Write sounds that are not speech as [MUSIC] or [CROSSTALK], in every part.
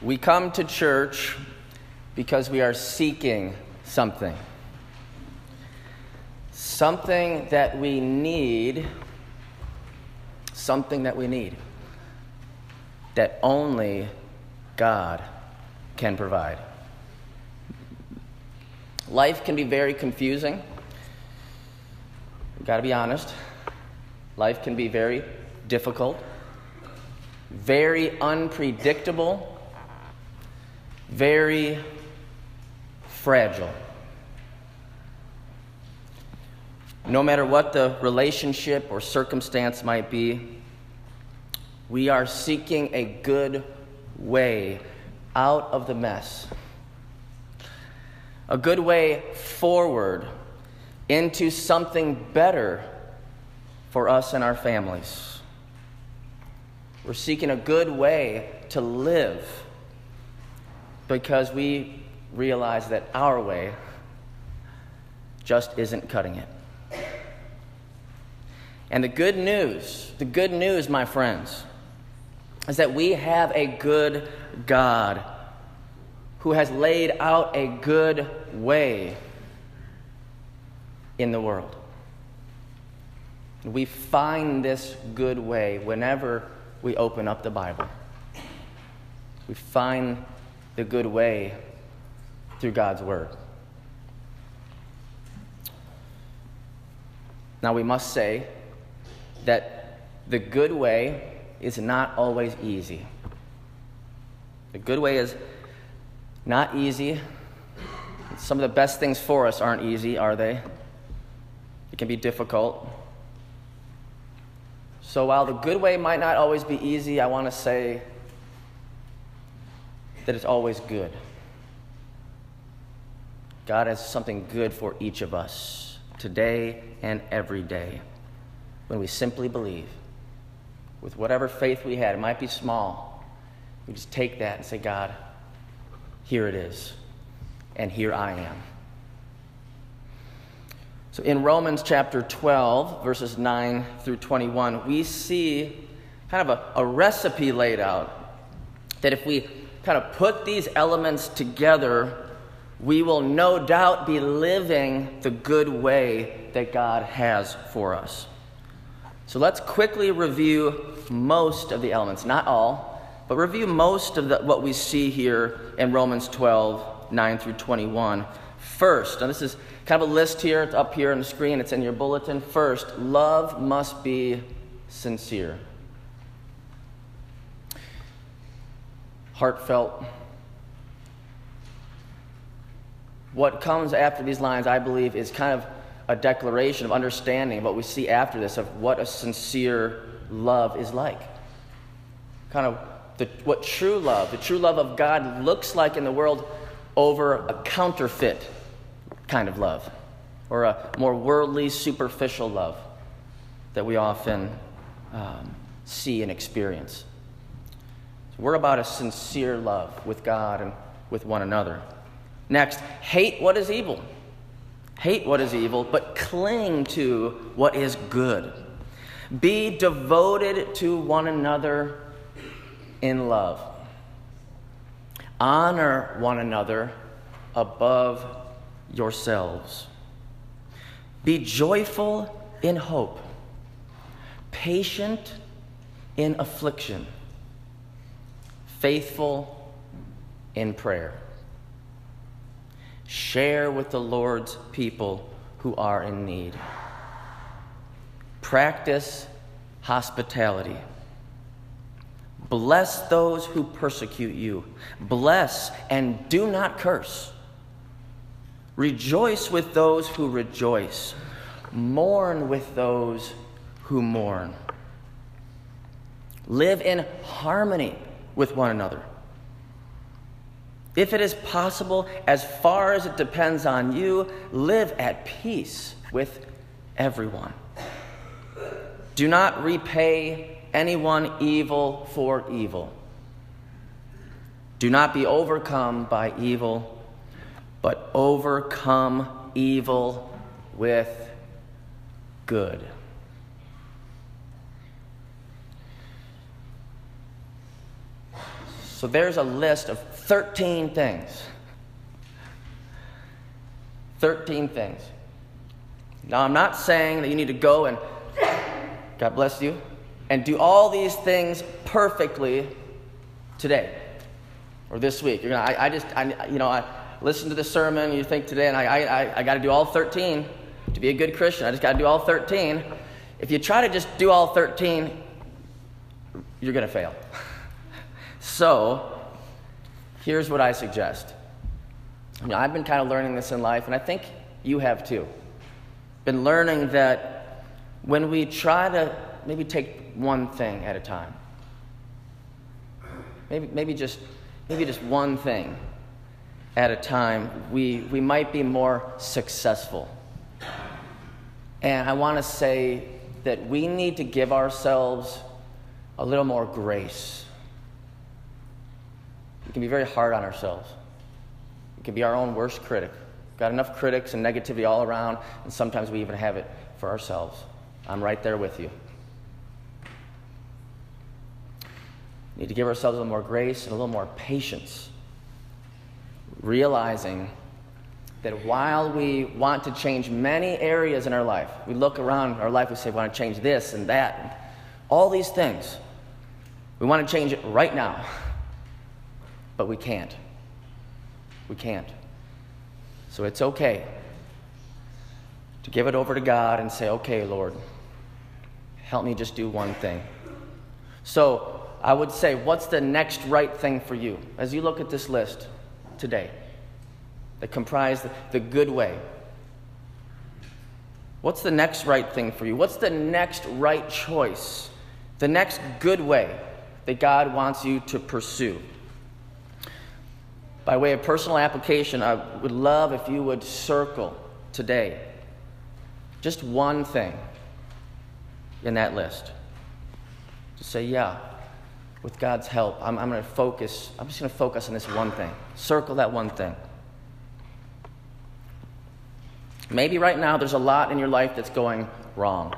We come to church because we are seeking something. Something that we need, something that we need, that only God can provide. Life can be very confusing. We've got to be honest. Life can be very difficult, very unpredictable very fragile. No matter what the relationship or circumstance might be, we are seeking a good way out of the mess, a good way forward into something better for us and our families. We're seeking a good way to live because we realize that our way just isn't cutting it. And the good news, the good news, my friends, is that we have a good God who has laid out a good way in the world. We find this good way whenever we open up the Bible. We find the good way through God's Word. Now, we must say that the good way is not always easy. The good way is not easy. Some of the best things for us aren't easy, are they? It can be difficult. So, while the good way might not always be easy, I want to say that it's always good. God has something good for each of us today and every day when we simply believe. With whatever faith we had, it might be small, we just take that and say, God, here it is, and here I am. So in Romans chapter 12, verses 9 through 21, we see kind of a, a recipe laid out that if we kind of put these elements together, we will no doubt be living the good way that God has for us. So let's quickly review most of the elements, not all, but review most of the, what we see here in Romans 12, 9 through 21. First, and this is kind of a list here, it's up here on the screen, it's in your bulletin. First, love must be sincere. Heartfelt. What comes after these lines, I believe, is kind of a declaration of understanding of what we see after this of what a sincere love is like. Kind of the, what true love, the true love of God looks like in the world over a counterfeit kind of love, or a more worldly, superficial love that we often um, see and experience. We're about a sincere love with God and with one another. Next, hate what is evil. Hate what is evil, but cling to what is good. Be devoted to one another in love. Honor one another above yourselves. Be joyful in hope, patient in affliction faithful in prayer. Share with the Lord's people who are in need. Practice hospitality. Bless those who persecute you. Bless and do not curse. Rejoice with those who rejoice. Mourn with those who mourn. Live in harmony with one another. If it is possible, as far as it depends on you, live at peace with everyone. Do not repay anyone evil for evil. Do not be overcome by evil, but overcome evil with good. So there's a list of 13 things. 13 things. Now, I'm not saying that you need to go and, God bless you, and do all these things perfectly today or this week. You're gonna, I, I just, I, you know, I listen to the sermon, you think today, and I, I, I got to do all 13 to be a good Christian. I just got to do all 13. If you try to just do all 13, you're going to fail. [LAUGHS] so, here's what I suggest. You know, I've been kind of learning this in life, and I think you have too. Been learning that when we try to maybe take one thing at a time, maybe, maybe, just, maybe just one thing at a time, we, we might be more successful. And I want to say that we need to give ourselves a little more grace. Can be very hard on ourselves. We can be our own worst critic. Got enough critics and negativity all around, and sometimes we even have it for ourselves. I'm right there with you. We need to give ourselves a little more grace and a little more patience, realizing that while we want to change many areas in our life, we look around our life, we say, we want to change this and that, all these things. We want to change it right now, [LAUGHS] but we can't. We can't. So it's okay to give it over to God and say, okay, Lord, help me just do one thing. So I would say, what's the next right thing for you as you look at this list today that comprise the, the good way? What's the next right thing for you? What's the next right choice? The next good way that God wants you to pursue? By way of personal application, I would love if you would circle today just one thing in that list. Just say, yeah, with God's help, I'm, I'm going to focus, I'm just going to focus on this one thing. Circle that one thing. Maybe right now there's a lot in your life that's going wrong.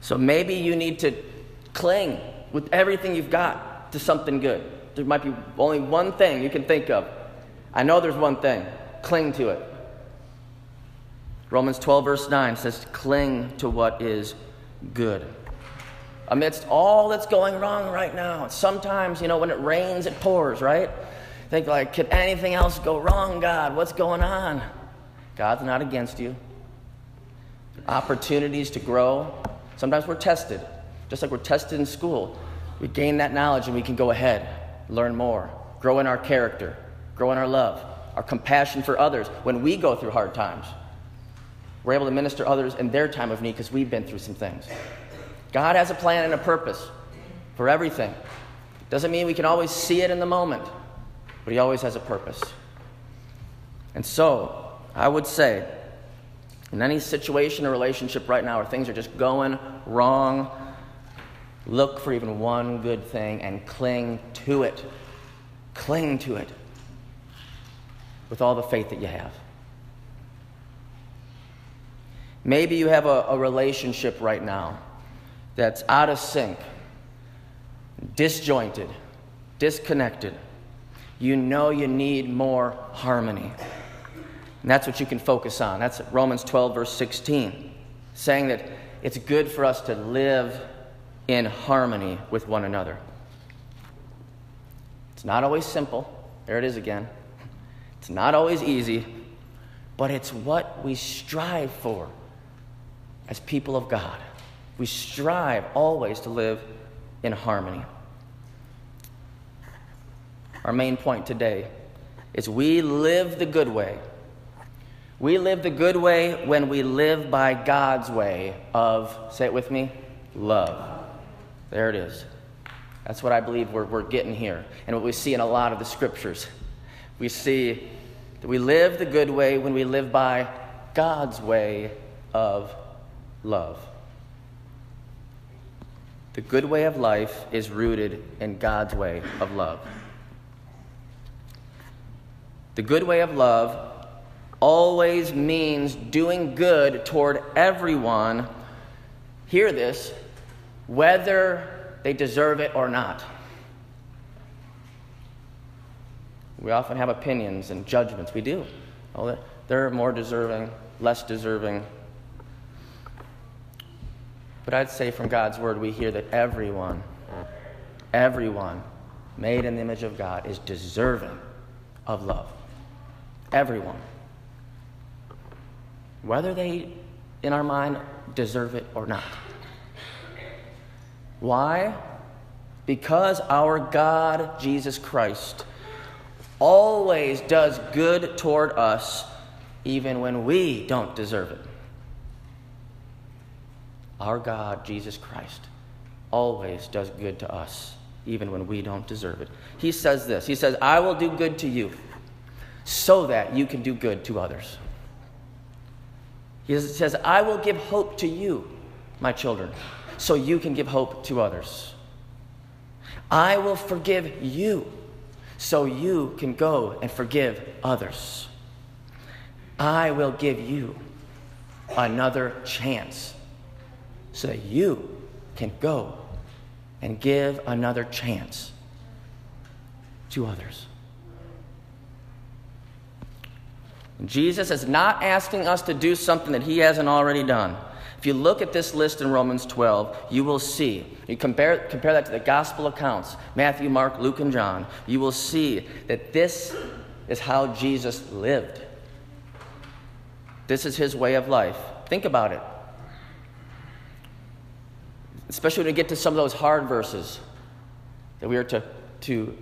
So maybe you need to cling with everything you've got to something good. There might be only one thing you can think of. I know there's one thing. Cling to it. Romans 12, verse 9 says, Cling to what is good. Amidst all that's going wrong right now, sometimes, you know, when it rains, it pours, right? Think like, could anything else go wrong, God? What's going on? God's not against you. Opportunities to grow. Sometimes we're tested, just like we're tested in school. We gain that knowledge and we can go ahead learn more, grow in our character, grow in our love, our compassion for others when we go through hard times. We're able to minister others in their time of need because we've been through some things. God has a plan and a purpose for everything. Doesn't mean we can always see it in the moment, but He always has a purpose. And so, I would say, in any situation or relationship right now where things are just going wrong, Look for even one good thing and cling to it. Cling to it with all the faith that you have. Maybe you have a, a relationship right now that's out of sync, disjointed, disconnected. You know you need more harmony. And that's what you can focus on. That's Romans 12, verse 16, saying that it's good for us to live in harmony with one another. It's not always simple. There it is again. It's not always easy, but it's what we strive for as people of God. We strive always to live in harmony. Our main point today is we live the good way. We live the good way when we live by God's way of, say it with me, love. There it is. That's what I believe we're, we're getting here, and what we see in a lot of the scriptures. We see that we live the good way when we live by God's way of love. The good way of life is rooted in God's way of love. The good way of love always means doing good toward everyone. Hear this whether they deserve it or not. We often have opinions and judgments. We do. Oh, they're more deserving, less deserving. But I'd say from God's word, we hear that everyone, everyone made in the image of God is deserving of love. Everyone. Whether they, in our mind, deserve it or not. Why? Because our God, Jesus Christ, always does good toward us, even when we don't deserve it. Our God, Jesus Christ, always does good to us, even when we don't deserve it. He says this He says, I will do good to you so that you can do good to others. He says, I will give hope to you, my children, so you can give hope to others. I will forgive you so you can go and forgive others. I will give you another chance so that you can go and give another chance to others. Jesus is not asking us to do something that he hasn't already done. If you look at this list in Romans 12, you will see, you compare, compare that to the gospel accounts Matthew, Mark, Luke, and John you will see that this is how Jesus lived. This is his way of life. Think about it. Especially when we get to some of those hard verses that we are to, to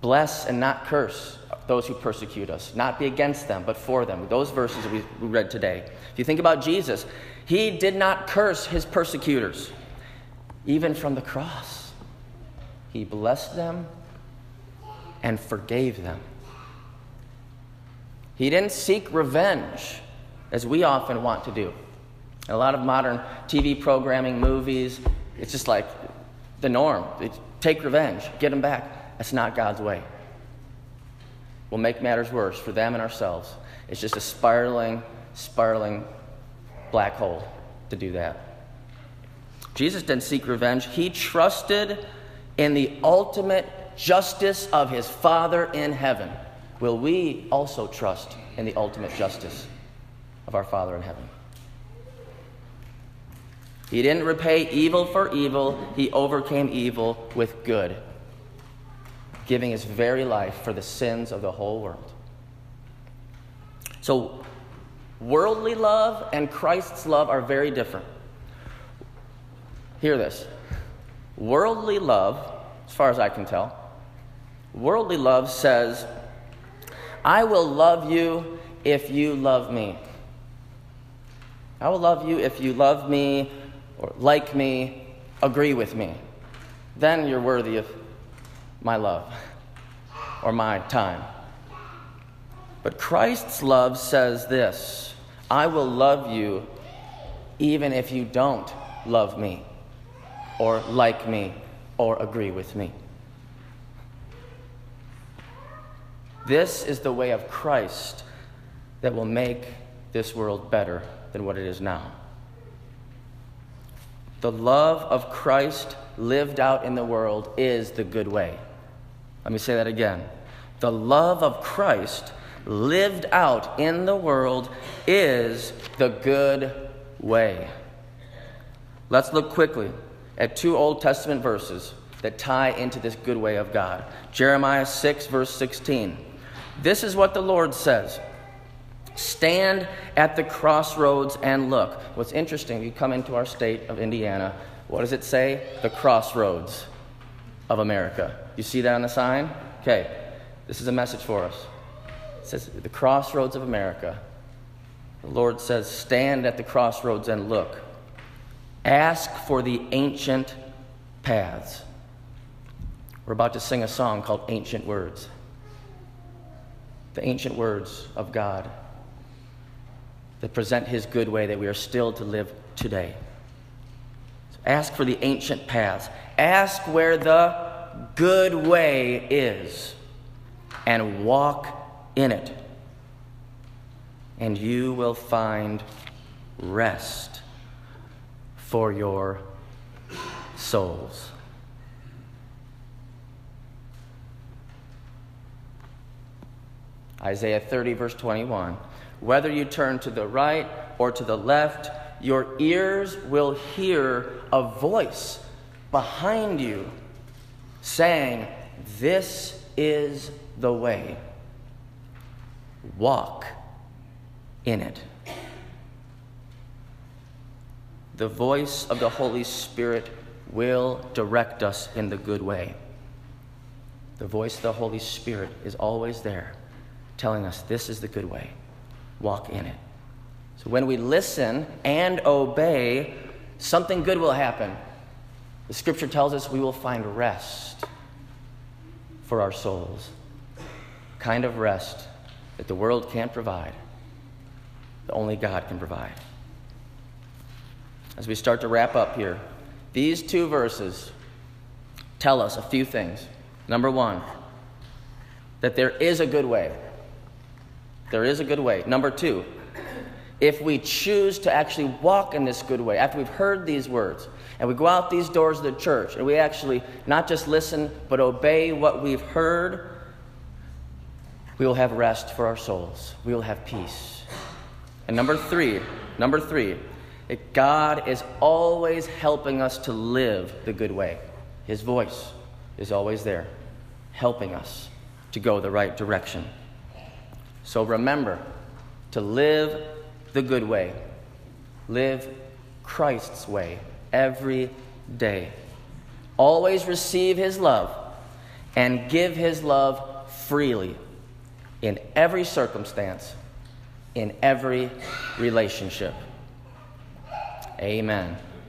bless and not curse those who persecute us, not be against them, but for them. Those verses we read today. If you think about Jesus, he did not curse his persecutors, even from the cross. He blessed them and forgave them. He didn't seek revenge, as we often want to do. A lot of modern TV programming, movies, it's just like the norm. take revenge, get them back. That's not God's way. Will make matters worse for them and ourselves. It's just a spiraling, spiraling black hole to do that. Jesus didn't seek revenge, he trusted in the ultimate justice of his Father in heaven. Will we also trust in the ultimate justice of our Father in heaven? He didn't repay evil for evil, he overcame evil with good, giving his very life for the sins of the whole world. So, Worldly love and Christ's love are very different. Hear this. Worldly love, as far as I can tell, worldly love says, I will love you if you love me. I will love you if you love me or like me, agree with me. Then you're worthy of my love or my time. But Christ's love says this I will love you even if you don't love me, or like me, or agree with me. This is the way of Christ that will make this world better than what it is now. The love of Christ lived out in the world is the good way. Let me say that again. The love of Christ lived out in the world is the good way. Let's look quickly at two Old Testament verses that tie into this good way of God. Jeremiah 6, verse 16. This is what the Lord says Stand at the crossroads and look. What's interesting, you come into our state of Indiana, what does it say? The crossroads of America. You see that on the sign? Okay, this is a message for us. It says, the crossroads of America. The Lord says, stand at the crossroads and look. Ask for the ancient paths. We're about to sing a song called Ancient Words. The ancient words of God that present His good way that we are still to live today. Ask for the ancient paths. Ask where the good way is and walk in it, and you will find rest for your souls. Isaiah 30, verse 21. Whether you turn to the right or to the left, your ears will hear a voice behind you saying, This is the way. Walk in it. The voice of the Holy Spirit will direct us in the good way. The voice of the Holy Spirit is always there, telling us this is the good way. Walk in it. So when we listen and obey, something good will happen. The scripture tells us we will find rest for our souls. Kind of rest that the world can't provide, that only God can provide. As we start to wrap up here, these two verses tell us a few things. Number one, that there is a good way. There is a good way. Number two, if we choose to actually walk in this good way, after we've heard these words, and we go out these doors of the church, and we actually not just listen, but obey what we've heard, we will have rest for our souls. We will have peace. And number three, number three, that God is always helping us to live the good way. His voice is always there, helping us to go the right direction. So remember to live the good way, live Christ's way every day. Always receive His love and give His love freely in every circumstance, in every relationship. Amen.